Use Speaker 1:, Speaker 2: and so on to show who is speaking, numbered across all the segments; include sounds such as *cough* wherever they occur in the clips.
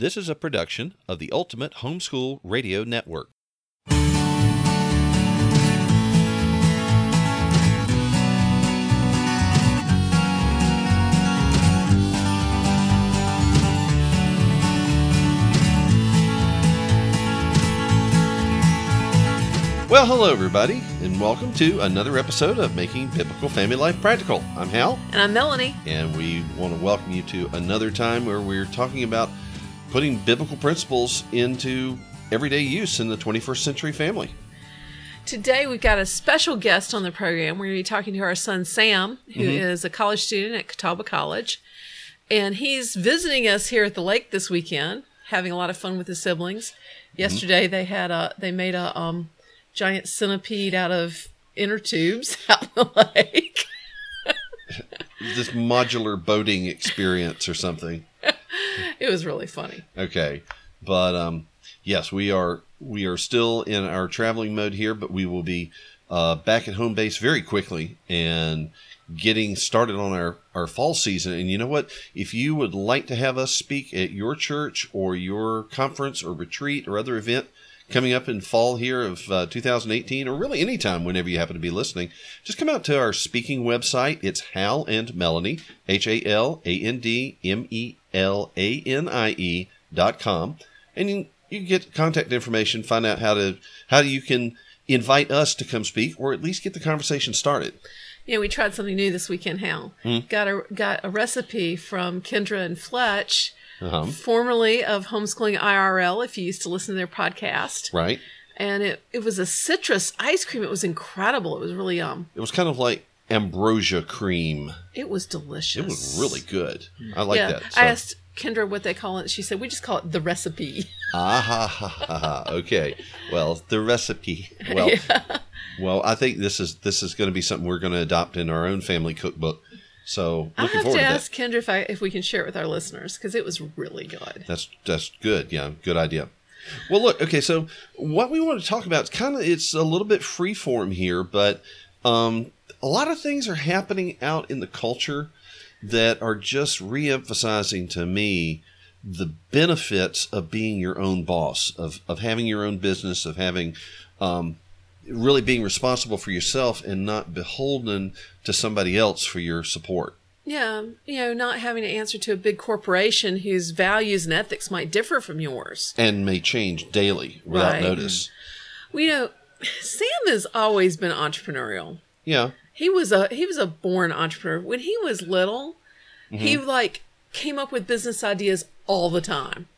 Speaker 1: This is a production of the Ultimate Homeschool Radio Network. Well, hello, everybody, and welcome to another episode of Making Biblical Family Life Practical. I'm Hal,
Speaker 2: And I'm Melanie.
Speaker 1: and we want to welcome you to another time where we're talking about putting biblical principles into everyday use in the 21st century family.
Speaker 2: Today we've got a special guest on the program. We're going to be talking to our son Sam, who is a college student at Catawba College. And he's visiting us here at the lake this weekend, having a lot of fun with his siblings. Yesterday they had a they made a um, giant centipede out of inner tubes *laughs* out in the lake. *laughs*
Speaker 1: This modular boating experience or something.
Speaker 2: It was really funny.
Speaker 1: Okay, but um, yes, we are we are still in our traveling mode here, but we will be uh, back at home base very quickly and getting started on our our fall season. And you know what? If you would like to have us speak at your church or your conference or retreat or other event coming up in fall here of uh, 2018 or really anytime whenever you happen to be listening just come out to our speaking website. It's hal and melanie h-a-l-a-n-d-m-e-l-a-n-i-e E dot com. And you, you can get contact information find out how to how you can invite us to come speak or at least get the conversation started.
Speaker 2: Yeah, we tried something new this weekend, Hal. Got a got a recipe from Kendra and Fletch,
Speaker 1: uh-huh.
Speaker 2: formerly of Homeschooling IRL, if you used to listen to their podcast.
Speaker 1: right
Speaker 2: And it, it was a citrus ice cream. It was incredible. It was really um.
Speaker 1: it was kind of like ambrosia cream
Speaker 2: It was delicious.
Speaker 1: it was really good i like
Speaker 2: yeah.
Speaker 1: that so.
Speaker 2: I asked Kendra what they call it. She said, we just call it the recipe.
Speaker 1: Ah ha ha ha ha. Okay. Well, the recipe. Well, *laughs* well, I think this is this is going to be something we're going to adopt in our own family cookbook. So
Speaker 2: I'll have to
Speaker 1: to,
Speaker 2: ask Kendra if, I, if we can share it with our listeners because it was really good.
Speaker 1: That's that's good. Yeah, good idea. Well, look. Okay, so what we want to talk about is kind of it's a little bit free form here, but um, a lot of things are happening out in the culture that are just re-emphasizing to me the benefits of being your own boss, of, of having your own business, of having um, really being responsible for yourself and not beholden to somebody else for your support.
Speaker 2: Yeah, you know, not having to answer to a big corporation whose values and ethics might differ from yours.
Speaker 1: And may change daily without
Speaker 2: Right.
Speaker 1: notice.
Speaker 2: Well, you know, Sam has always been entrepreneurial.
Speaker 1: Yeah.
Speaker 2: He was a he was a born entrepreneur. When he was little, he
Speaker 1: Mm-hmm.
Speaker 2: like came up with business ideas all the time.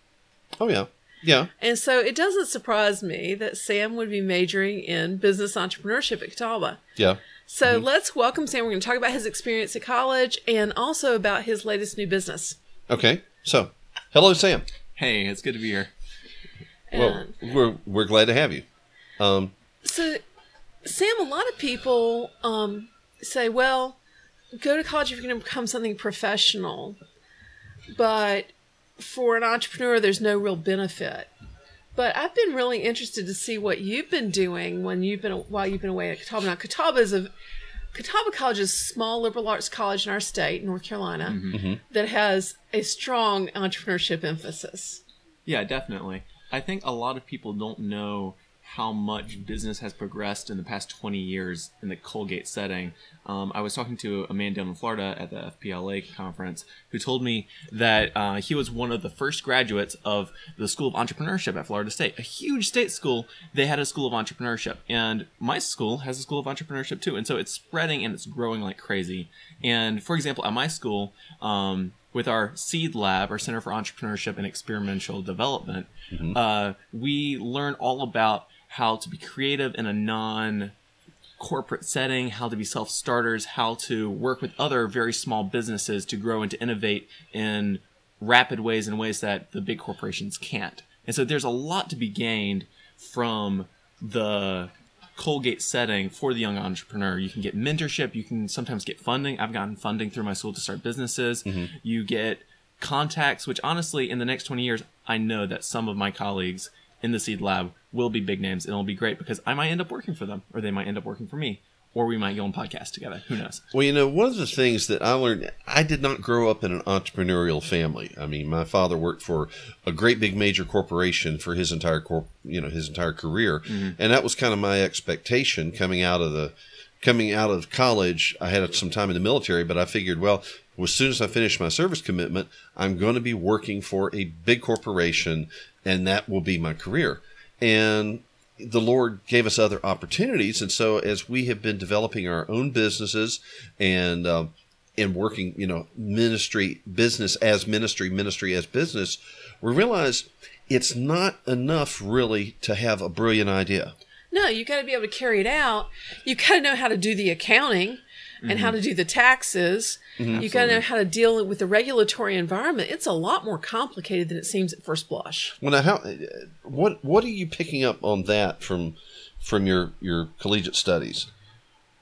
Speaker 1: Oh yeah. Yeah.
Speaker 2: And so it doesn't surprise me that Sam would be majoring in business entrepreneurship at Catawba.
Speaker 1: Yeah.
Speaker 2: So
Speaker 1: Mm-hmm.
Speaker 2: let's welcome Sam. We're going to talk about his experience at college and also about his latest new business.
Speaker 1: Okay. So, hello, Sam.
Speaker 3: Hey, it's good to be here.
Speaker 1: Well, we're we're glad to have you. Um,
Speaker 2: So, Sam, a lot of people um, say, well, go to college if you're going to become something professional. But for an entrepreneur, there's no real benefit. But I've been really interested to see what you've been doing when you've been while you've been away at Catawba. Now, Catawba is a Catawba College is a small liberal arts college in our state, North Carolina, mm-hmm. Mm-hmm. that has a strong entrepreneurship emphasis.
Speaker 3: Yeah, definitely. I think a lot of people don't know how much business has progressed in the past 20 years in the Colgate setting. Um, I was talking to a man down in Florida at the FPEA conference who told me that uh, he was one of the first graduates of the School of Entrepreneurship at Florida State, a huge state school. They had a School of Entrepreneurship, and my school has a School of Entrepreneurship too. And so it's spreading and it's growing like crazy. And for example, at my school, um, with our seed lab our center for entrepreneurship and experimental development uh, we learn all about how to be creative in a non corporate setting how to be self starters how to work with other very small businesses to grow and to innovate in rapid ways in ways that the big corporations can't. And so there's a lot to be gained from the Colgate setting for the young entrepreneur. You can get mentorship. You can sometimes get funding. I've gotten funding through my school to start businesses. Mm-hmm. You get contacts, which honestly, in the next 20 years, I know that some of my colleagues in the seed lab will be big names and it'll be great because I might end up working for them or they might end up working for me or we might go on podcast together. Who knows?
Speaker 1: Well, you know, one of the things that I learned, I did not grow up in an entrepreneurial family. I mean, my father worked for a great big major corporation for his entire corp, you know, his entire career, mm-hmm. and that was kind of my expectation coming out of the coming out of college. I had some time in the military, but I figured, well, as soon as I finish my service commitment, I'm going to be working for a big corporation, and that will be my career. And the Lord gave us other opportunities, and so as we have been developing our own businesses and um, and working, you know, ministry business as ministry, ministry as business, we realize it's not enough really to have a brilliant idea.
Speaker 2: No, you got to be able to carry it out. You got to know how to do the accounting and how to do the taxes. Mm-hmm. You got to know how to deal with the regulatory environment. It's a lot more complicated than it seems at first blush.
Speaker 1: Well, now, how, what what are you picking up on that from from your your collegiate studies?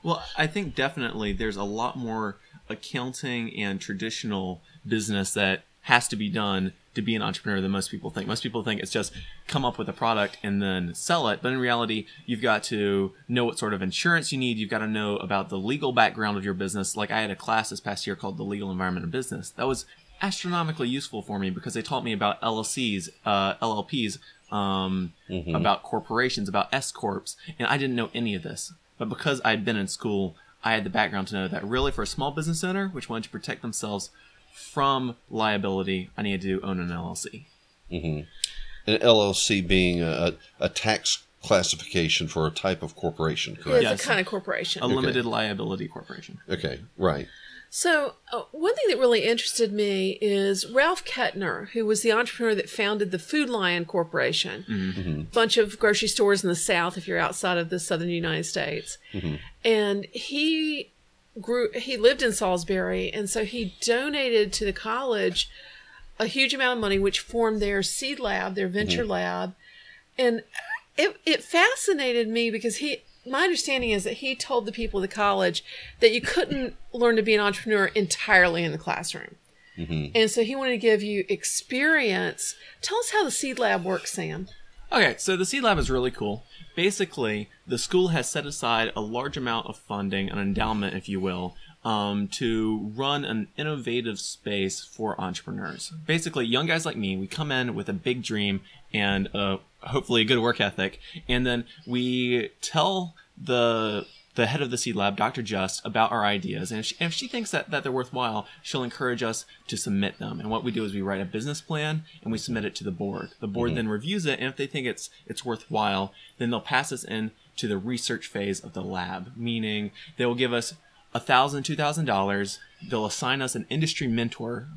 Speaker 3: Well, I think definitely there's a lot more accounting and traditional business that has to be done to be an entrepreneur than most people think. Most people think it's just come up with a product and then sell it. But in reality, you've got to know what sort of insurance you need. You've got to know about the legal background of your business. Like I had a class this past year called The Legal Environment of Business. That was astronomically useful for me because they taught me about LLCs, uh, LLPs, um, mm-hmm. about corporations, about S corps, and I didn't know any of this. But because I'd been in school, I had the background to know that really for a small business owner, which wanted to protect themselves from liability, I need to own an LLC.
Speaker 1: Mm-hmm. An LLC being a, a tax classification for a type of corporation, correct?
Speaker 2: Yes, a kind of corporation.
Speaker 3: A limited liability corporation.
Speaker 1: Okay, right.
Speaker 2: So, uh, one thing that really interested me is Ralph Ketner, who was the entrepreneur that founded the Food Lion Corporation, mm-hmm. a bunch of grocery stores in the South if you're outside of the southern United States. Mm-hmm. And he grew he lived in Salisbury and so he donated to the college a huge amount of money which formed their seed lab, their venture mm-hmm. lab. And it it fascinated me because he my understanding is that he told the people at the college that you couldn't learn to be an entrepreneur entirely in the classroom. Mm-hmm. And so he wanted to give you experience. Tell us how the seed lab works, Sam.
Speaker 3: Okay, so the Seed Lab is really cool. Basically, the school has set aside a large amount of funding, an endowment, if you will, um, to run an innovative space for entrepreneurs. Basically, young guys like me, we come in with a big dream and uh, hopefully a good work ethic, and then we tell the the head of the seed lab, Dr. Just, about our ideas. And if she, if she, thinks that, that they're worthwhile, she'll encourage us to submit them. And what we do is we write a business plan and we submit it to the board. The board mm-hmm. then reviews it, and if they think it's it's worthwhile, then they'll pass us in to the research phase of the lab, meaning they will give us a thousand, two thousand dollars. They'll assign us an industry mentor,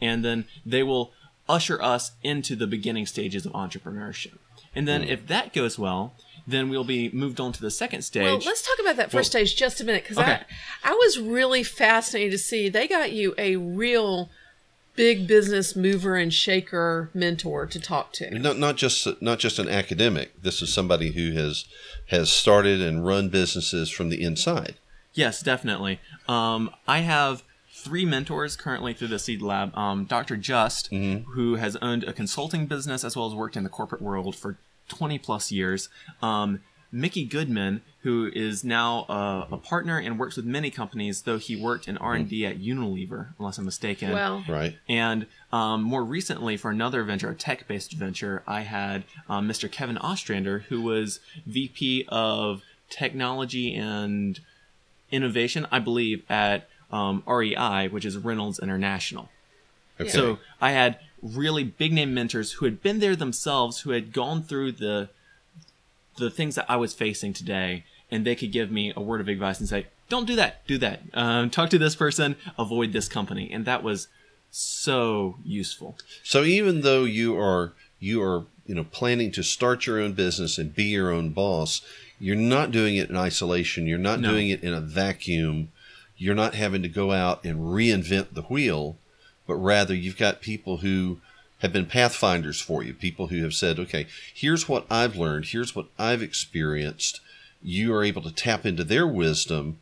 Speaker 3: and then they will usher us into the beginning stages of entrepreneurship. And then mm. if that goes well, then we'll be moved on to the second stage. Well,
Speaker 2: let's talk about that first well, stage just a minute because okay. I, I was really fascinated to see they got you a real big business mover and shaker mentor to talk to.
Speaker 1: Not not just not just an academic. This is somebody who has has started and run businesses from the inside.
Speaker 3: Yes, definitely. Um, I have three mentors currently through the Seed Lab. Um, Dr. Just, mm-hmm. who has owned a consulting business as well as worked in the corporate world for 20 plus years. Um, Mickey Goodman, who is now a, a, partner and works with many companies, though he worked in R and D at Unilever, unless I'm mistaken.
Speaker 2: Well,
Speaker 1: right.
Speaker 3: And um, more recently, for another venture, a tech-based venture, I had um, Mr. Kevin Ostrander, who was VP of Technology and Innovation, I believe, at um, REI, which is Reynolds International. Okay. So I had really big name mentors who had been there themselves, who had gone through the the things that I was facing today, and they could give me a word of advice and say, "Don't do that. Do that. Um, talk to this person. Avoid this company." And that was so useful.
Speaker 1: So even though you are you are you know planning to start your own business and be your own boss, you're not doing it in isolation. You're not no. doing it in a vacuum. You're not having to go out and reinvent the wheel but rather you've got people who have been pathfinders for you, people who have said, okay, here's what I've learned, here's what I've experienced. You are able to tap into their wisdom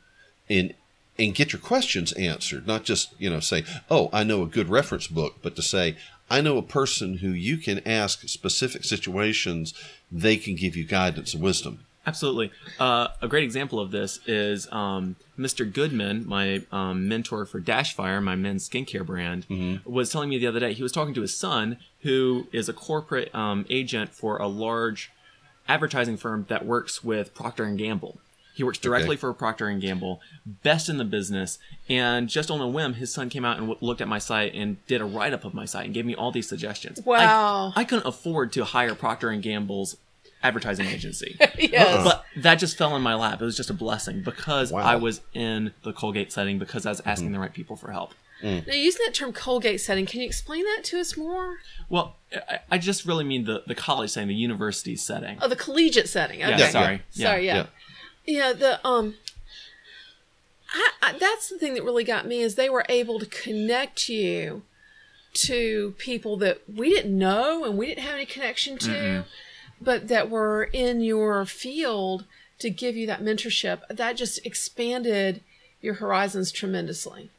Speaker 1: and and get your questions answered, not just, you know, say, oh, I know a good reference book, but to say, I know a person who you can ask specific situations, they can give you guidance and wisdom.
Speaker 3: Absolutely. Uh, a great example of this is um, Mr. Goodman, my um, mentor for Dashfire, my men's skincare brand, was telling me the other day he was talking to his son, who is a corporate um, agent for a large advertising firm that works with Procter and Gamble. He works directly
Speaker 1: Okay.
Speaker 3: for Procter and Gamble, best in the business. And just on a whim, his son came out and w- looked at my site and did a write up of my site and gave me all these suggestions. I-
Speaker 2: Wow.
Speaker 3: I, couldn't afford to hire Procter and Gamble's advertising agency. *laughs*
Speaker 2: yes.
Speaker 3: But that just fell in my lap. It was just a blessing because
Speaker 1: Wow.
Speaker 3: I was in the Colgate setting because I was asking the right people for help.
Speaker 2: Now, using that term Colgate setting, can you explain that to us more?
Speaker 3: Well, I, I just really mean the, the college setting, the university setting.
Speaker 2: Oh, the collegiate setting. Okay.
Speaker 3: yeah,
Speaker 1: Yeah,
Speaker 3: sorry.
Speaker 2: Sorry, yeah.
Speaker 1: yeah.
Speaker 2: yeah. the um I, I, that's the thing that really got me is they were able to connect you to people that we didn't know and we didn't have any connection to, but that were in your field to give you that mentorship. That just expanded your horizons tremendously.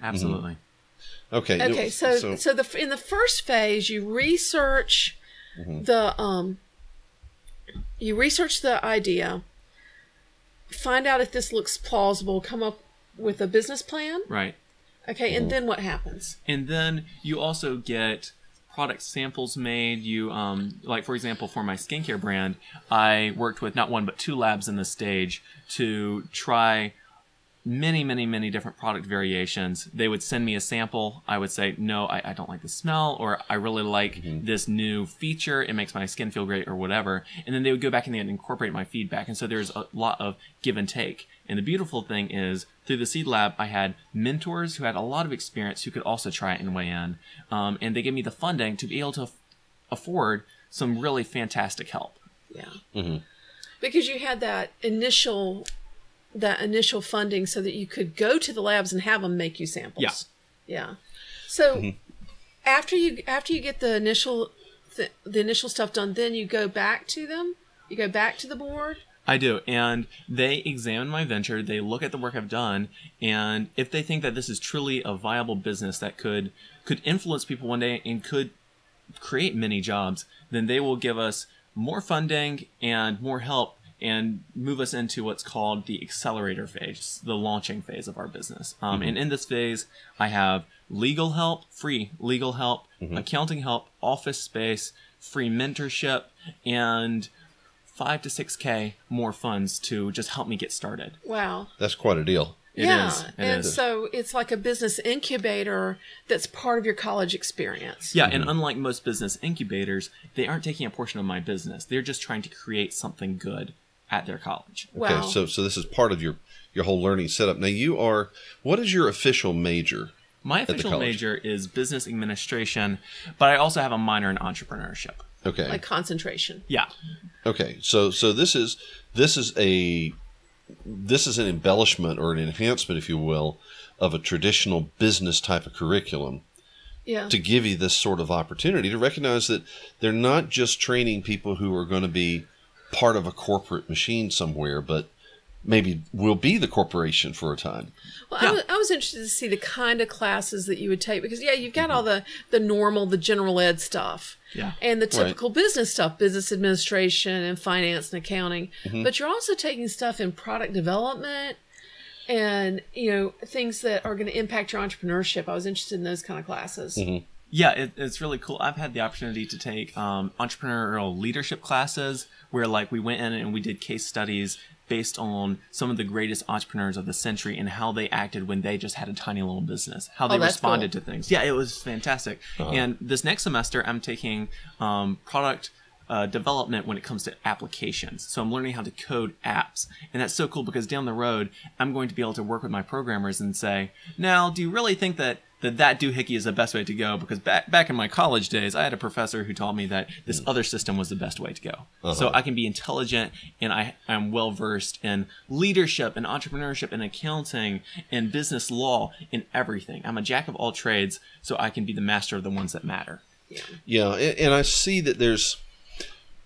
Speaker 3: Absolutely. Mm-hmm.
Speaker 1: Okay.
Speaker 2: Okay, so so, the in the first phase, you research mm-hmm. the um, you research the idea, find out if this looks plausible, come up with a business plan.
Speaker 3: Right.
Speaker 2: Okay, and mm-hmm. then what happens?
Speaker 3: And then you also get product samples made. You, um, like for example, for my skincare brand, I worked with not one but two labs in the stage to try many, many, many different product variations. They would send me a sample. I would say, no, I, I don't like the smell, or I really like this new feature. It makes my skin feel great, or whatever. And then they would go back and they would incorporate my feedback. And so there's a lot of give and take. And the beautiful thing is, through the Seed Lab, I had mentors who had a lot of experience who could also try it and weigh in. Um, and they gave me the funding to be able to f- afford some really fantastic help.
Speaker 2: Yeah, because you had that initial that initial funding so that you could go to the labs and have them make you samples.
Speaker 3: Yeah.
Speaker 2: yeah. So after you after you get the initial th- the initial stuff done, then you go back to them. You go back to the board.
Speaker 3: I do. And they examine my venture, they look at the work I've done, and if they think that this is truly a viable business that could could influence people one day and could create many jobs, then they will give us more funding and more help and move us into what's called the accelerator phase, the launching phase of our business. Um, And in this phase, I have legal help, free legal help, accounting help, office space, free mentorship, and five to six K more funds to just help me get started.
Speaker 2: Wow.
Speaker 1: That's quite a deal.
Speaker 3: It
Speaker 2: yeah,
Speaker 3: is. It
Speaker 2: and
Speaker 3: is.
Speaker 2: so it's like a business incubator that's part of your college experience.
Speaker 3: Yeah, and mm-hmm. unlike most business incubators, they aren't taking a portion of my business. They're just trying to create something good at their college.
Speaker 2: Wow.
Speaker 1: Okay, so so this is part of your your whole learning setup. Now you are what is your official major?
Speaker 3: My official major is business administration, but I also have a minor in entrepreneurship.
Speaker 1: Okay.
Speaker 2: like concentration.
Speaker 3: Yeah.
Speaker 1: Okay, so so this is this is a this is an embellishment or an enhancement, if you will, of a traditional business type of curriculum
Speaker 2: Yeah.
Speaker 1: to give you this sort of opportunity to recognize that they're not just training people who are going to be part of a corporate machine somewhere, but maybe will be the corporation for a time.
Speaker 2: Well,
Speaker 3: Yeah.
Speaker 2: I, was, I was interested to see the kind of classes that you would take because yeah, you've got mm-hmm. all the the normal, the general ed stuff,
Speaker 3: Yeah.
Speaker 2: and the typical business stuff, business administration and finance and accounting. But you're also taking stuff in product development and you know things that are going to impact your entrepreneurship. I was interested in those kind of classes.
Speaker 3: Yeah, it, it's really cool. I've had the opportunity to take um, entrepreneurial leadership classes where, like, we went in and we did case studies based on some of the greatest entrepreneurs of the century and how they acted when they just had a tiny little business, how they
Speaker 2: Oh, that's
Speaker 3: responded
Speaker 2: cool.
Speaker 3: to things. Yeah, it was fantastic. And this next semester, I'm taking um, product. Uh, development when it comes to applications. So I'm learning how to code apps. And that's so cool because down the road, I'm going to be able to work with my programmers and say, now, do you really think that that, that doohickey is the best way to go? Because back, back in my college days, I had a professor who taught me that this other system was the best way to go. So I can be intelligent and I am well versed in leadership and entrepreneurship and accounting and business law and everything. I'm a jack of all trades, so I can be the master of the ones that matter.
Speaker 1: Yeah, and, and I see that there's,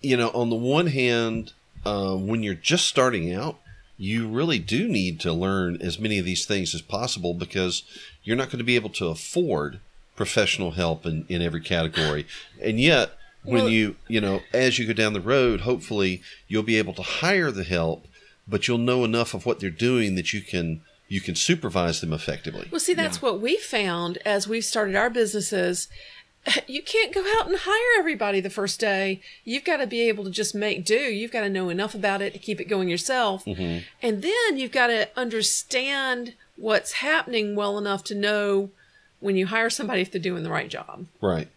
Speaker 1: you know, on the one hand, uh, when you're just starting out, you really do need to learn as many of these things as possible because you're not going to be able to afford professional help in, in every category. And yet, when
Speaker 2: Well-
Speaker 1: you you know as you go down the road hopefully you'll be able to hire the help but you'll know enough of what they're doing that you can you can supervise them effectively
Speaker 2: Well, see, that's what we found as we've started our businesses. *laughs* You can't go out and hire everybody the first day. You've got to be able to just make do. You've got to know enough about it to keep it going yourself. Mm-hmm. And then you've got to understand what's happening well enough to know when you hire somebody if they're doing the right job.
Speaker 1: right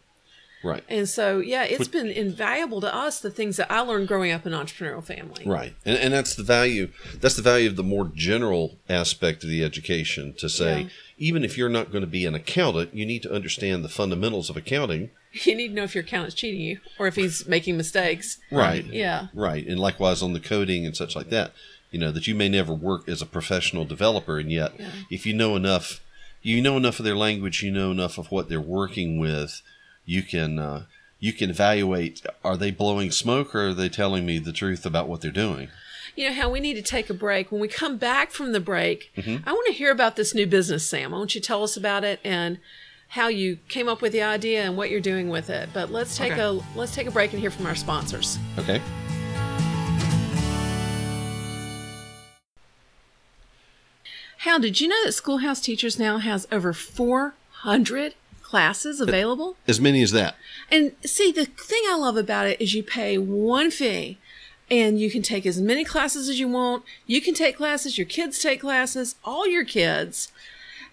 Speaker 1: right
Speaker 2: And so, yeah, it's been invaluable to us, the things that I learned growing up in an entrepreneurial family.
Speaker 1: right and, and that's the value that's the value of the more general aspect of the education to say
Speaker 2: Yeah.
Speaker 1: even if you're not going to be an accountant you need to understand the fundamentals of accounting *laughs*
Speaker 2: You need to know if your accountant's cheating you or if he's making mistakes.
Speaker 1: right
Speaker 2: Yeah.
Speaker 1: Right. And likewise on the coding and such like that. You know, that you may never work as a professional developer and yet
Speaker 2: Yeah.
Speaker 1: if you know enough you know enough of their language, you know enough of what they're working with, you can uh, you can evaluate are they blowing smoke or are they telling me the truth about what they're doing?
Speaker 2: you know how we need to take a break. When we come back from the break,
Speaker 1: Mm-hmm.
Speaker 2: I want to hear about this new business, Sam. I want you to tell us about it and how you came up with the idea and what you're doing with it. But let's take
Speaker 3: Okay.
Speaker 2: a let's take a break and hear from our sponsors.
Speaker 1: Okay.
Speaker 2: How did you know that Schoolhouse Teachers now has over 400 classes available?
Speaker 1: As many as that.
Speaker 2: And see, the thing I love about it is you pay one fee and you can take as many classes as you want. You can take classes, your kids take classes, all your kids,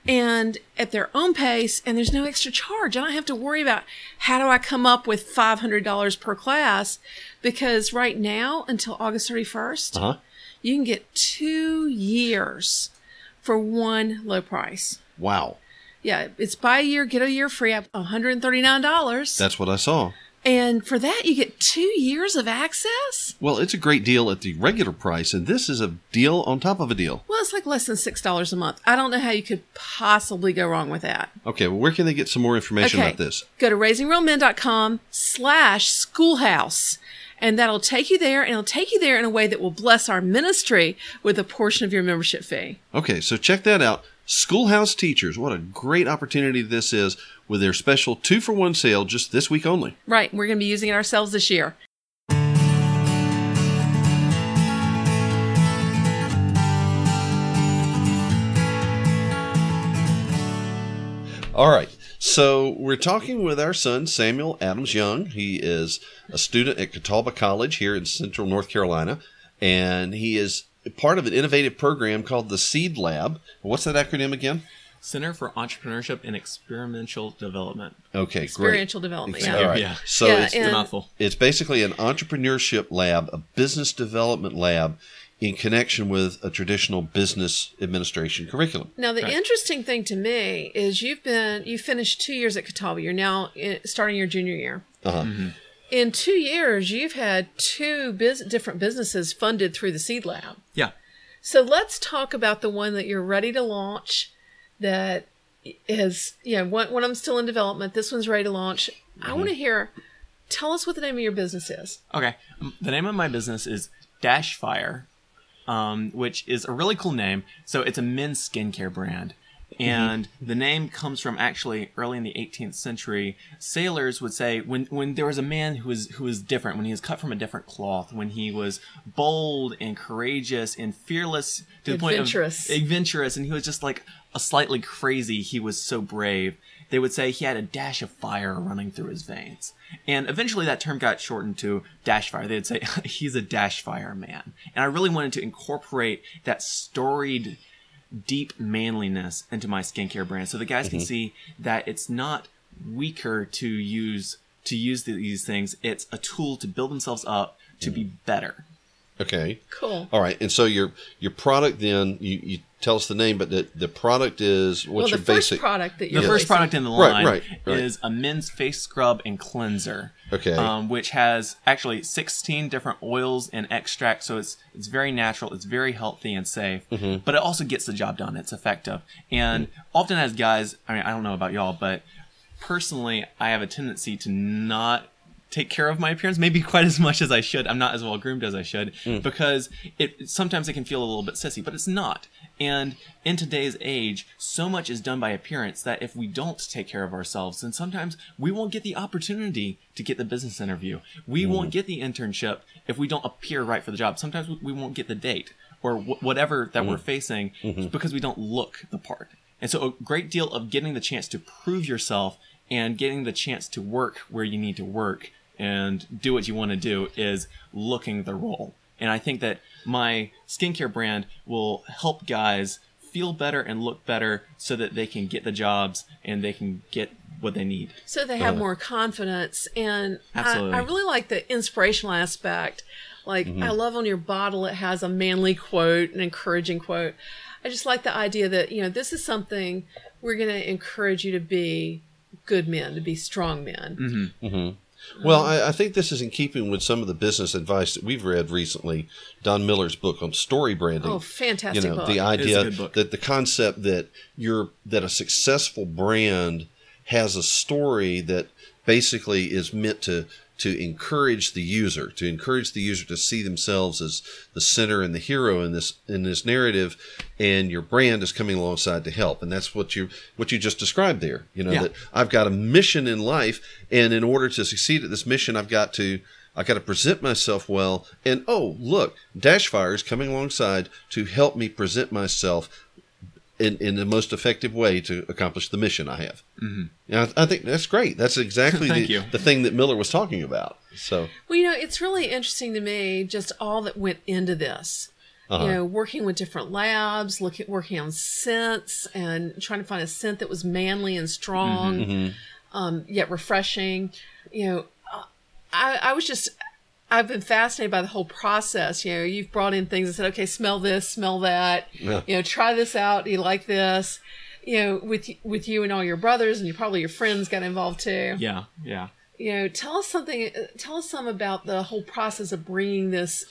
Speaker 2: and at their own pace, and there's no extra charge. I don't have to worry about how do I come up with $500 per class because right now, until August 31st,
Speaker 1: Uh-huh.
Speaker 2: you can get two years for one low price.
Speaker 1: Wow.
Speaker 2: Yeah, it's buy a year, get a year free at $139.
Speaker 1: That's what I saw.
Speaker 2: And for that, you get two years of access?
Speaker 1: Well, it's a great deal at the regular price and this is a deal on top of a deal.
Speaker 2: Well, it's like less than $6 a month. I don't know how you could possibly go wrong with that.
Speaker 1: Okay, well where can they get some more information
Speaker 2: Okay.
Speaker 1: about this?
Speaker 2: Go to raisingrealmen.com slash schoolhouse. And that'll take you there, and it'll take you there in a way that will bless our ministry with a portion of your membership fee.
Speaker 1: Okay, so check that out. Schoolhouse Teachers, what a great opportunity this is with their special two for one sale just this week only.
Speaker 2: Right, we're going to be using it ourselves this year.
Speaker 1: All right, so we're talking with our son Samuel Adams Young. He is a student at Catawba College here in Central North Carolina, and he is part of an innovative program called the Seed Lab. What's that acronym again?
Speaker 3: Center for Entrepreneurship and Experimental Development.
Speaker 1: Okay, great.
Speaker 2: Experiential development.
Speaker 1: All
Speaker 2: Yeah.
Speaker 1: right,
Speaker 3: Yeah.
Speaker 1: so
Speaker 2: Yeah,
Speaker 1: it's
Speaker 3: It's a
Speaker 2: And-
Speaker 3: mouthful.
Speaker 1: it's basically an entrepreneurship lab, a business development lab in connection with a traditional business administration curriculum.
Speaker 2: Now, the
Speaker 3: Right.
Speaker 2: interesting thing to me is you've been, you finished two years at Catawba. You're now starting your junior year.
Speaker 1: Uh-huh.
Speaker 2: In two years, you've had two bus- different businesses funded through the Seed Lab.
Speaker 3: Yeah.
Speaker 2: So let's talk about the one that you're ready to launch that is, you know, one, one of them's still in development. This one's ready to launch. I want to hear, tell us what the name of your business is.
Speaker 3: Okay. Um, The name of my business is Dashfire, um, which is a really cool name. So it's a men's skincare brand. Mm-hmm. And the name comes from actually early in the 18th century. Sailors would say when, when there was a man who was who was different, when he was cut from a different cloth, when he was bold and courageous and fearless to the point of
Speaker 2: Adventurous.
Speaker 3: adventurous, and he was just like a slightly crazy. He was so brave. They would say he had a dash of fire running through his veins. And eventually that term got shortened to dash fire. They'd say *laughs* he's a dash fire man. And I really wanted to incorporate that storied, deep manliness into my skincare brand so the guys can mm-hmm. see that it's not weaker to use to use these things. It's a tool to build themselves up to be mm-hmm. better.
Speaker 1: Okay.
Speaker 2: Cool.
Speaker 1: All right. And so your your product then you, you tell us the name, but the, the product is what's
Speaker 2: well, the
Speaker 1: your
Speaker 2: first
Speaker 1: basic
Speaker 2: product that
Speaker 3: The
Speaker 2: you're
Speaker 3: first
Speaker 2: releasing-
Speaker 3: product in the
Speaker 1: Right,
Speaker 3: line
Speaker 1: right, right.
Speaker 3: is a men's face scrub and cleanser.
Speaker 1: Okay.
Speaker 3: Um, which has actually 16 different oils and extracts, so it's it's very natural, it's very healthy and safe,
Speaker 1: Mm-hmm.
Speaker 3: but it also gets the job done. It's effective, and often as guys, I mean, I don't know about y'all, but personally, I have a tendency to not take care of my appearance, maybe quite as much as I should. I'm not as well groomed as I should mm. because it sometimes it can feel a little bit sissy, but it's not. And in today's age, so much is done by appearance that if we don't take care of ourselves, then sometimes we won't get the opportunity to get the business interview. We mm. won't get the internship if we don't appear right for the job. Sometimes we- won't get the date or wh- whatever that we're mm. facing mm-hmm. because we don't look the part. And so a great deal of getting the chance to prove yourself and getting the chance to work where you need to work and do what you want to do is looking the role. And I think that my skincare brand will help guys feel better and look better so that they can get the jobs and they can get what they need.
Speaker 2: so they have uh, more confidence. And I,
Speaker 3: Absolutely.
Speaker 2: I really like the inspirational aspect. Like mm-hmm. i love on your bottle it has a manly quote an encouraging quote. I just like the idea that you know this is something we're going to encourage you to be good men to be strong men mm-hmm. Mm-hmm.
Speaker 1: Well, I, I think this is in keeping with some of the business advice that we've read recently. Don Miller's book on story branding.
Speaker 2: oh fantastic
Speaker 1: you know
Speaker 2: book.
Speaker 1: the
Speaker 3: It is a
Speaker 1: idea
Speaker 3: book.
Speaker 1: that the concept that you're that a successful brand has a story that basically is meant to to encourage the user to encourage the user to see themselves as the center and the hero in this in this narrative and your brand is coming alongside to help and that's what you what you just described there you know
Speaker 3: Yeah.
Speaker 1: that I've got a mission in life and in order to succeed at this mission I've got to I got to present myself well. And oh, look, Dashfire is coming alongside to help me present myself in, in the most effective way to accomplish the mission I have. Mm-hmm. And I, I think that's great. That's exactly *laughs* the, the thing that Miller was talking about. So,
Speaker 2: Well, you know, it's really interesting to me just all that went into this.
Speaker 1: Uh-huh.
Speaker 2: You know, working with different labs, looking working on scents, and trying to find a scent that was manly and strong,
Speaker 1: Mm-hmm.
Speaker 2: um, yet refreshing. You know, uh, I, I was just. I've been fascinated by the whole process. You know, you've brought in things and said, "Okay, smell this, smell that.
Speaker 1: Yeah.
Speaker 2: You know, try this out. Do you like this?" You know, with with you and all your brothers, and you probably your friends got involved too
Speaker 3: Yeah, yeah.
Speaker 2: you know tell us something uh, tell us some about the whole process of bringing this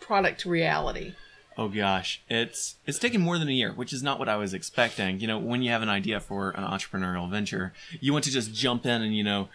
Speaker 2: product to reality
Speaker 3: Oh gosh, it's it's taken more than a year, which is not what I was expecting. You know, when you have an idea for an entrepreneurial venture, you want to just jump in and you know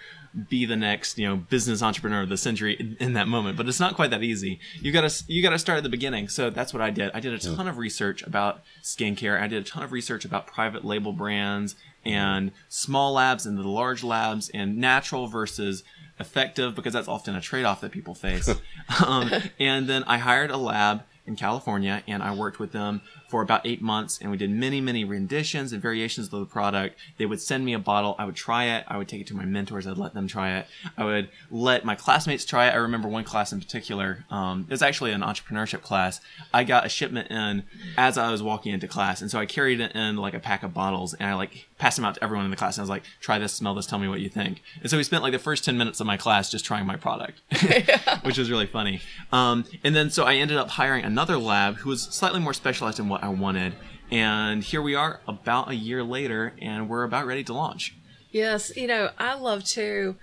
Speaker 3: be the next you know business entrepreneur of the century in, in that moment. But it's not quite that easy. You gotta you gotta start at the beginning. So that's what I did. I did a ton of research about skincare. I did a ton of research about private label brands and small labs and the large labs and natural versus effective because that's often a trade-off that people face. *laughs* um, and then I hired a lab in California, and I worked with them for about eight months, and we did many, many renditions and variations of the product. They would send me a bottle, I would try it, I would take it to my mentors, I'd let them try it, I would let my classmates try it. I remember one class in particular, um, it was actually an entrepreneurship class. I got a shipment in as I was walking into class, and so I carried it in like a pack of bottles, and I like passed them out to everyone in the class, and I was like, try this, smell this, tell me what you think. And so we spent like the first 10 minutes of my class just trying my product, *laughs* *laughs* which was really funny. Um, and then so I ended up hiring another lab who was slightly more specialized in what I wanted. And here we are about a year later, and we're about ready to launch.
Speaker 2: yes you know i love to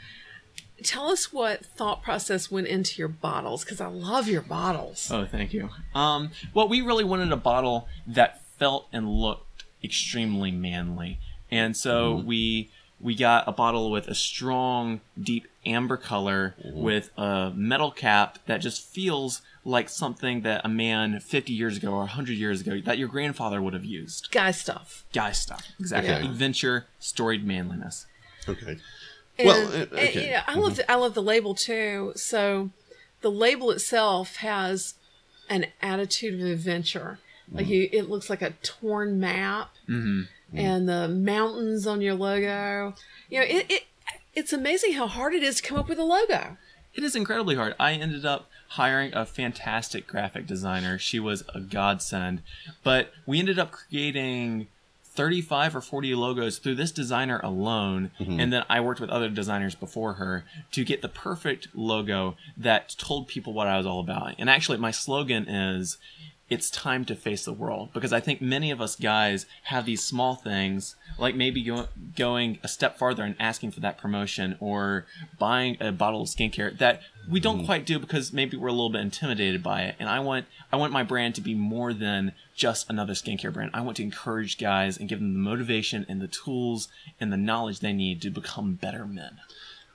Speaker 2: tell us what thought process went into your bottles because i love your bottles
Speaker 3: Oh, thank you. Um, well, we really wanted a bottle that felt and looked extremely manly, and so we we got a bottle with a strong, deep amber color with a metal cap that just feels like something that a man 50 years ago or 100 years ago that your grandfather would have used.
Speaker 2: guy stuff
Speaker 3: Guy stuff, exactly.
Speaker 1: Okay.
Speaker 3: Adventure, storied manliness.
Speaker 1: okay.
Speaker 2: and,
Speaker 1: Well, uh,
Speaker 2: and,
Speaker 1: okay.
Speaker 2: you know, i love the, i love the label too so the label itself has an attitude of adventure like you it looks like a torn map
Speaker 3: Mm-hmm.
Speaker 2: and the mountains on your logo. You know, it, it it's amazing how hard it is to come up with a logo.
Speaker 3: It is incredibly hard. I ended up hiring a fantastic graphic designer. She was a godsend. But we ended up creating 35 or 40 logos through this designer alone. Mm-hmm. And then I worked with other designers before her to get the perfect logo that told people what I was all about. And actually, my slogan is it's time to face the world because I think many of us guys have these small things like maybe go, going a step farther and asking for that promotion or buying a bottle of skincare that we don't mm-hmm. quite do because maybe we're a little bit intimidated by it and I want I want my brand to be more than just another skincare brand. I want to encourage guys and give them the motivation and the tools and the knowledge they need to become better men.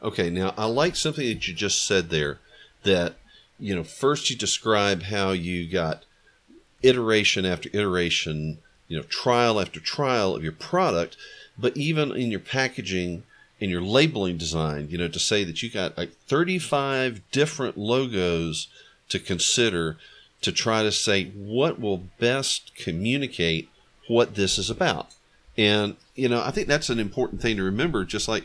Speaker 1: Okay, now I like something that you just said there that, you know, first you describe how you got iteration after iteration, you know, trial after trial of your product, but even in your packaging in your labeling design, you know, to say that you got like 35 different logos to consider to try to say what will best communicate what this is about. And, you know, I think that's an important thing to remember, just like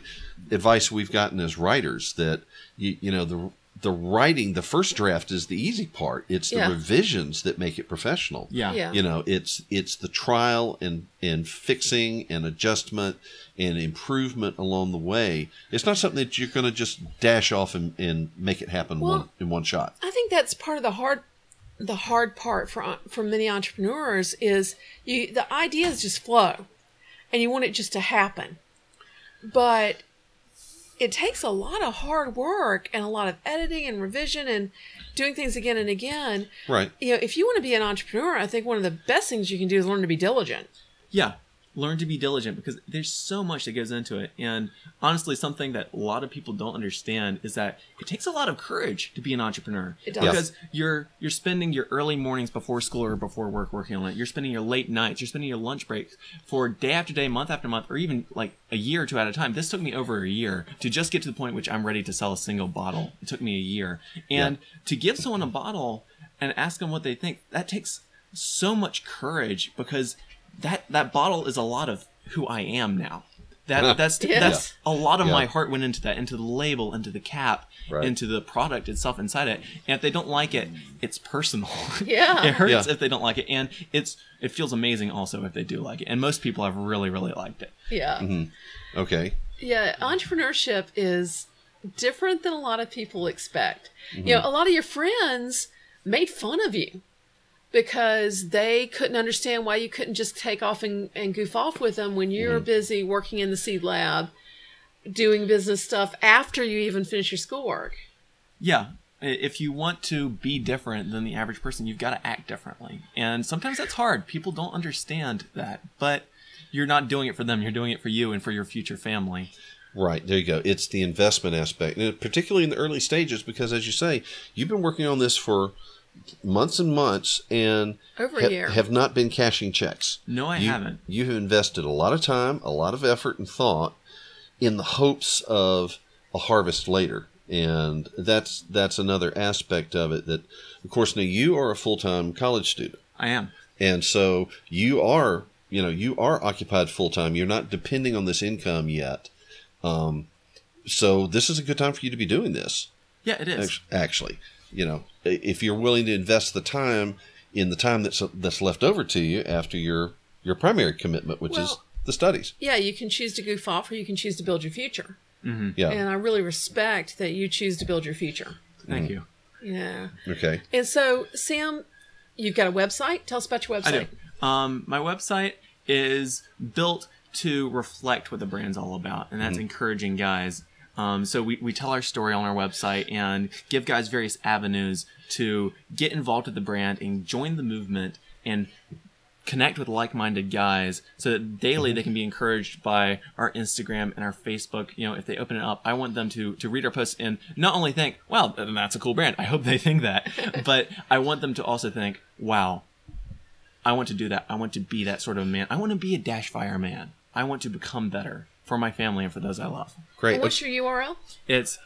Speaker 1: advice we've gotten as writers that, you, you know, the, the writing, the first draft is the easy part. It's the
Speaker 2: Yeah.
Speaker 1: revisions that make it professional.
Speaker 3: Yeah.
Speaker 2: Yeah.
Speaker 1: You know, it's it's the trial and and fixing and adjustment and improvement along the way. It's not something that you're going to just dash off and, and make it happen
Speaker 2: Well-
Speaker 1: one in one shot.
Speaker 2: I think that's part of the hard the hard part for for many entrepreneurs is you the ideas just flow and you want it just to happen. But it takes a lot of hard work and a lot of editing and revision and doing things again and again.
Speaker 1: Right.
Speaker 2: You know, if you want to be an entrepreneur, I think one of the best things you can do is learn to be diligent.
Speaker 3: Yeah. Learn to be diligent because there's so much that goes into it. And honestly, something that a lot of people don't understand is that it takes a lot of courage to be an entrepreneur.
Speaker 2: It does.
Speaker 3: Because you're you're spending your early mornings before school or before work working on it. You're spending your late nights, you're spending your lunch breaks for day after day, month after month, or even like a year or two at a time. This took me over a year to just get to the point which I'm ready to sell a single bottle. It took me a year. And to give someone a bottle and ask them what they think, that takes so much courage because that that bottle is a lot of who I am now. That that's
Speaker 2: Yes.
Speaker 3: that's a lot of
Speaker 1: Yeah.
Speaker 3: my heart went into that, into the label, into the cap,
Speaker 1: Right.
Speaker 3: into the product itself inside it. And if they don't like it, it's personal. *laughs*
Speaker 2: Yeah.
Speaker 3: it hurts
Speaker 1: Yeah.
Speaker 3: if they don't like it, and it's it feels amazing also if they do like it. And most people have really really liked it.
Speaker 2: Yeah. Mm-hmm.
Speaker 1: Okay.
Speaker 2: Yeah, entrepreneurship is different than a lot of people expect. You mm-hmm. know, a lot of your friends made fun of you because they couldn't understand why you couldn't just take off and, and goof off with them when you're mm-hmm. busy working in the seed lab doing business stuff after you even finish your schoolwork.
Speaker 3: Yeah. If you want to be different than the average person, you've got to act differently. And sometimes that's hard. People don't understand that. But you're not doing it for them, you're doing it for you and for your future family.
Speaker 1: Right. There you go. It's the investment aspect, and particularly in the early stages, because as you say, you've been working on this for months and months, and
Speaker 2: Over
Speaker 1: ha-
Speaker 2: year.
Speaker 1: have not been cashing checks.
Speaker 3: No, I
Speaker 1: you,
Speaker 3: haven't.
Speaker 1: You have invested a lot of time, a lot of effort and thought in the hopes of a harvest later. And that's that's another aspect of it that of course now you are a full time college student.
Speaker 3: I am.
Speaker 1: And so you are you know, you are occupied full time. You're not depending on this income yet. Um, so this is a good time for you to be doing this.
Speaker 3: Yeah, it is.
Speaker 1: Actually, you know, i- if you're willing to invest the time in the time that's that's left over to you after your your primary commitment, which is the studies.
Speaker 2: Yeah, you can choose to goof off or you can choose to build your future. Mm-hmm.
Speaker 1: Yeah.
Speaker 2: And I really respect that you choose to build your future.
Speaker 3: Thank mm. you.
Speaker 2: Yeah.
Speaker 1: Okay.
Speaker 2: And so, Sam, you've got a website. Tell us about your
Speaker 3: I
Speaker 2: website.
Speaker 3: do. Um, my website is built to reflect what the brand's all about, and that's mm-hmm. encouraging guys. Um, so we, we tell our story on our website and give guys various avenues to get involved with the brand and join the movement and connect with like-minded guys so that daily they can be encouraged by our Instagram and our Facebook. You know, if they open it up, I want them to to read our posts and not only think, "Wow, th- that's a cool brand." I hope they *laughs* think that, but I want them to also think, "Wow, I want to do that. I want to be that sort of man. I want to be a dash fire man. I want to become better for my family and for those I love."
Speaker 1: Great.
Speaker 2: And what's your URL?
Speaker 3: It's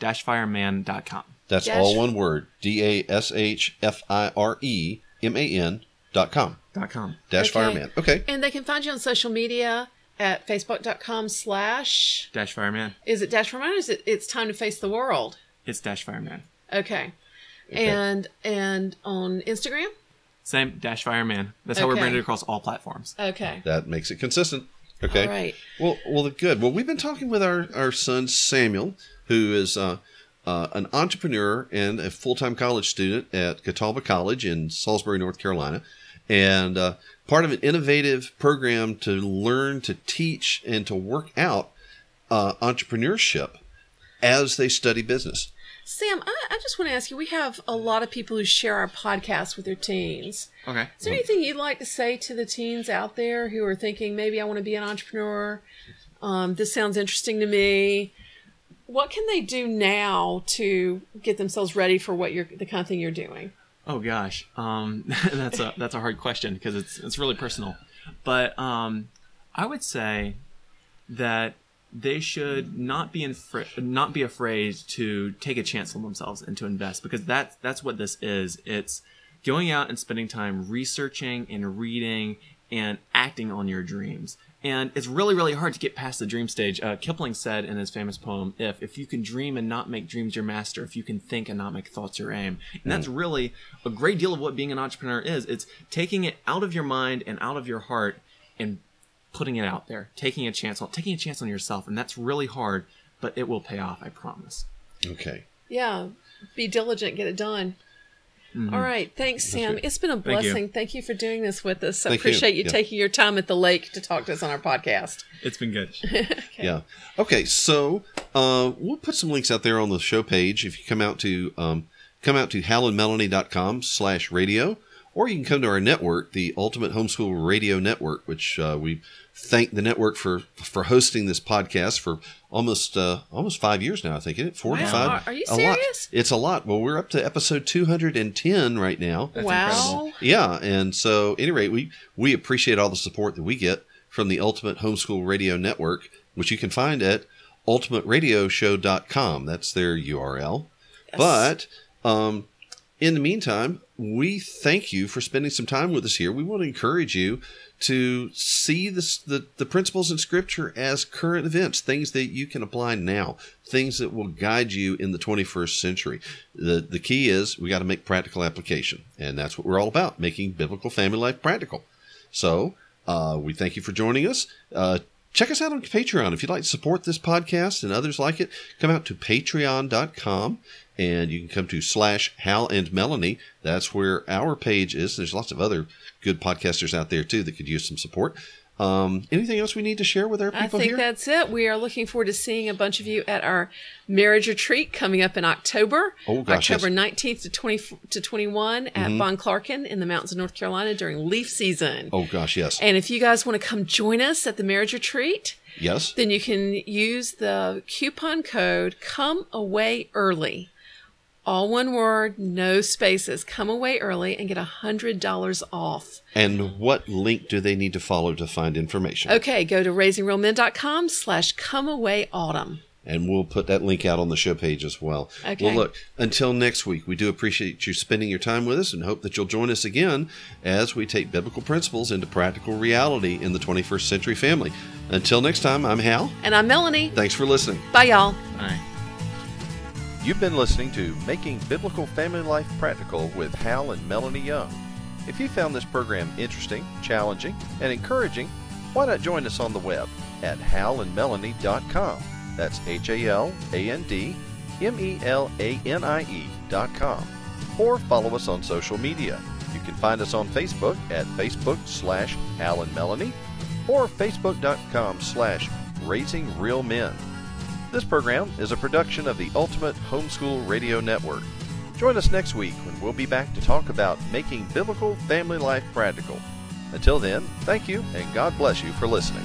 Speaker 3: www.dashfireman.com.
Speaker 1: That's
Speaker 2: Dash-
Speaker 1: all one word. D A S H F I R E M A N dot com.
Speaker 3: Dot com.
Speaker 1: Dash
Speaker 2: Okay.
Speaker 1: Fireman. Okay.
Speaker 2: And they can find you on social media at facebook.com slash
Speaker 3: Dash Fireman.
Speaker 2: is it dash reminder? Is it it's time to face the world?
Speaker 3: It's Dash Fireman.
Speaker 2: Okay. And and on Instagram?
Speaker 3: Same Dash Fireman. That's how we're branded across all platforms.
Speaker 2: Okay.
Speaker 1: That makes it consistent. Okay.
Speaker 2: All right.
Speaker 1: Well, well, good. Well, we've been talking with our, our son Samuel, who is uh, uh, an entrepreneur and a full time college student at Catawba College in Salisbury, North Carolina, and uh, part of an innovative program to learn to teach and to work out uh, entrepreneurship as they study business.
Speaker 2: Sam, I, I just want to ask you, we have a lot of people who share our podcast with their teens.
Speaker 3: Okay.
Speaker 2: Is there anything you'd like to say to the teens out there who are thinking maybe I want to be an entrepreneur? Um, this sounds interesting to me. what can they do now to get themselves ready for what you're the kind of thing you're doing?
Speaker 3: Oh gosh, um, *laughs* that's a that's a hard question because it's it's really personal. But um, I would say that they should not be infra- not be afraid to take a chance on themselves and to invest because that's that's what this is. It's going out and spending time researching and reading and acting on your dreams. And it's really, really hard to get past the dream stage. Uh, Kipling said in his famous poem, "If if you can dream and not make dreams your master, if you can think and not make thoughts your aim," and that's really a great deal of what being an entrepreneur is. It's taking it out of your mind and out of your heart and putting it out there, taking a chance on taking a chance on yourself, and that's really hard, but it will pay off. I promise.
Speaker 1: Okay.
Speaker 2: Yeah, be diligent, get it done. All right, thanks, Sam. It's been a
Speaker 3: Mm-hmm. Thank you.
Speaker 2: blessing. Thank you. for doing this with us. I
Speaker 1: Thank
Speaker 2: appreciate you,
Speaker 1: Yeah.
Speaker 2: taking your time at the lake to talk to us on our podcast.
Speaker 3: It's been good. *laughs*
Speaker 1: Yeah. Okay. So uh, we'll put some links out there on the show page. If you come out to um, come out to halandmelanie.com slash radio, or you can come to our network, the Ultimate Homeschool Radio Network, which uh, we thank the network for for hosting this podcast for almost uh, almost five years now. I think it four to
Speaker 2: Wow.
Speaker 1: five.
Speaker 2: Are- are you
Speaker 1: A lot.
Speaker 2: serious?
Speaker 1: It's a lot. Well, we're up to episode two hundred and ten right now.
Speaker 3: That's
Speaker 2: wow.
Speaker 3: incredible.
Speaker 1: Yeah, and so at any rate, we we appreciate all the support that we get from the Ultimate Homeschool Radio Network, which you can find at ultimateradioshow.com. That's their URL. But um, in the meantime, we thank you for spending some time with us here. We want to encourage you to see this, the, the principles in Scripture as current events, things that you can apply now, things that will guide you in the 21st century. The, the key is we got to make practical application, and that's what we're all about making biblical family life practical. So uh, we thank you for joining us. Uh, check us out on Patreon. If you'd like to support this podcast and others like it, come out to patreon.com and you can come to slash Hal and Melanie. That's where our page is. There's lots of other good podcasters out there too that could use some support. Um, anything else we need to share with our people I
Speaker 2: think
Speaker 1: here?
Speaker 2: that's it. We are looking forward to seeing a bunch of you at our marriage retreat coming up in October.
Speaker 1: Oh, gosh,
Speaker 2: October. 19th to 20 to 21 at Von Clarken in the mountains of North Carolina during leaf season.
Speaker 1: oh gosh, yes,
Speaker 2: And if you guys want to come join us at the marriage retreat,
Speaker 1: yes.
Speaker 2: then you can use the coupon code come away early all one word no spaces come away early and get a hundred dollars off
Speaker 1: And what link do they need to follow to find information?
Speaker 2: okay go to raisingrealmen.com slash come away autumn
Speaker 1: And we'll put that link out on the show page as well.
Speaker 2: Okay.
Speaker 1: Well, look, until next week, we do appreciate you spending your time with us and hope that you'll join us again as we take biblical principles into practical reality in the 21st century family. Until next time, I'm Hal.
Speaker 2: and i'm melanie
Speaker 1: Thanks for listening.
Speaker 2: bye y'all
Speaker 3: Bye.
Speaker 4: You've been listening to Making Biblical Family Life Practical with Hal and Melanie Young. If you found this program interesting, challenging, and encouraging, why not join us on the web at halandmelanie.com. That's H A L A N D M E L A N I E.com. Or follow us on social media. You can find us on Facebook at Facebook slash Hal and Melanie or Facebook.com slash Raising Real Men. This program is a production of the Ultimate Homeschool Radio Network. Join us next week when we'll be back to talk about making biblical family life practical. Until then, thank you and God bless you for listening.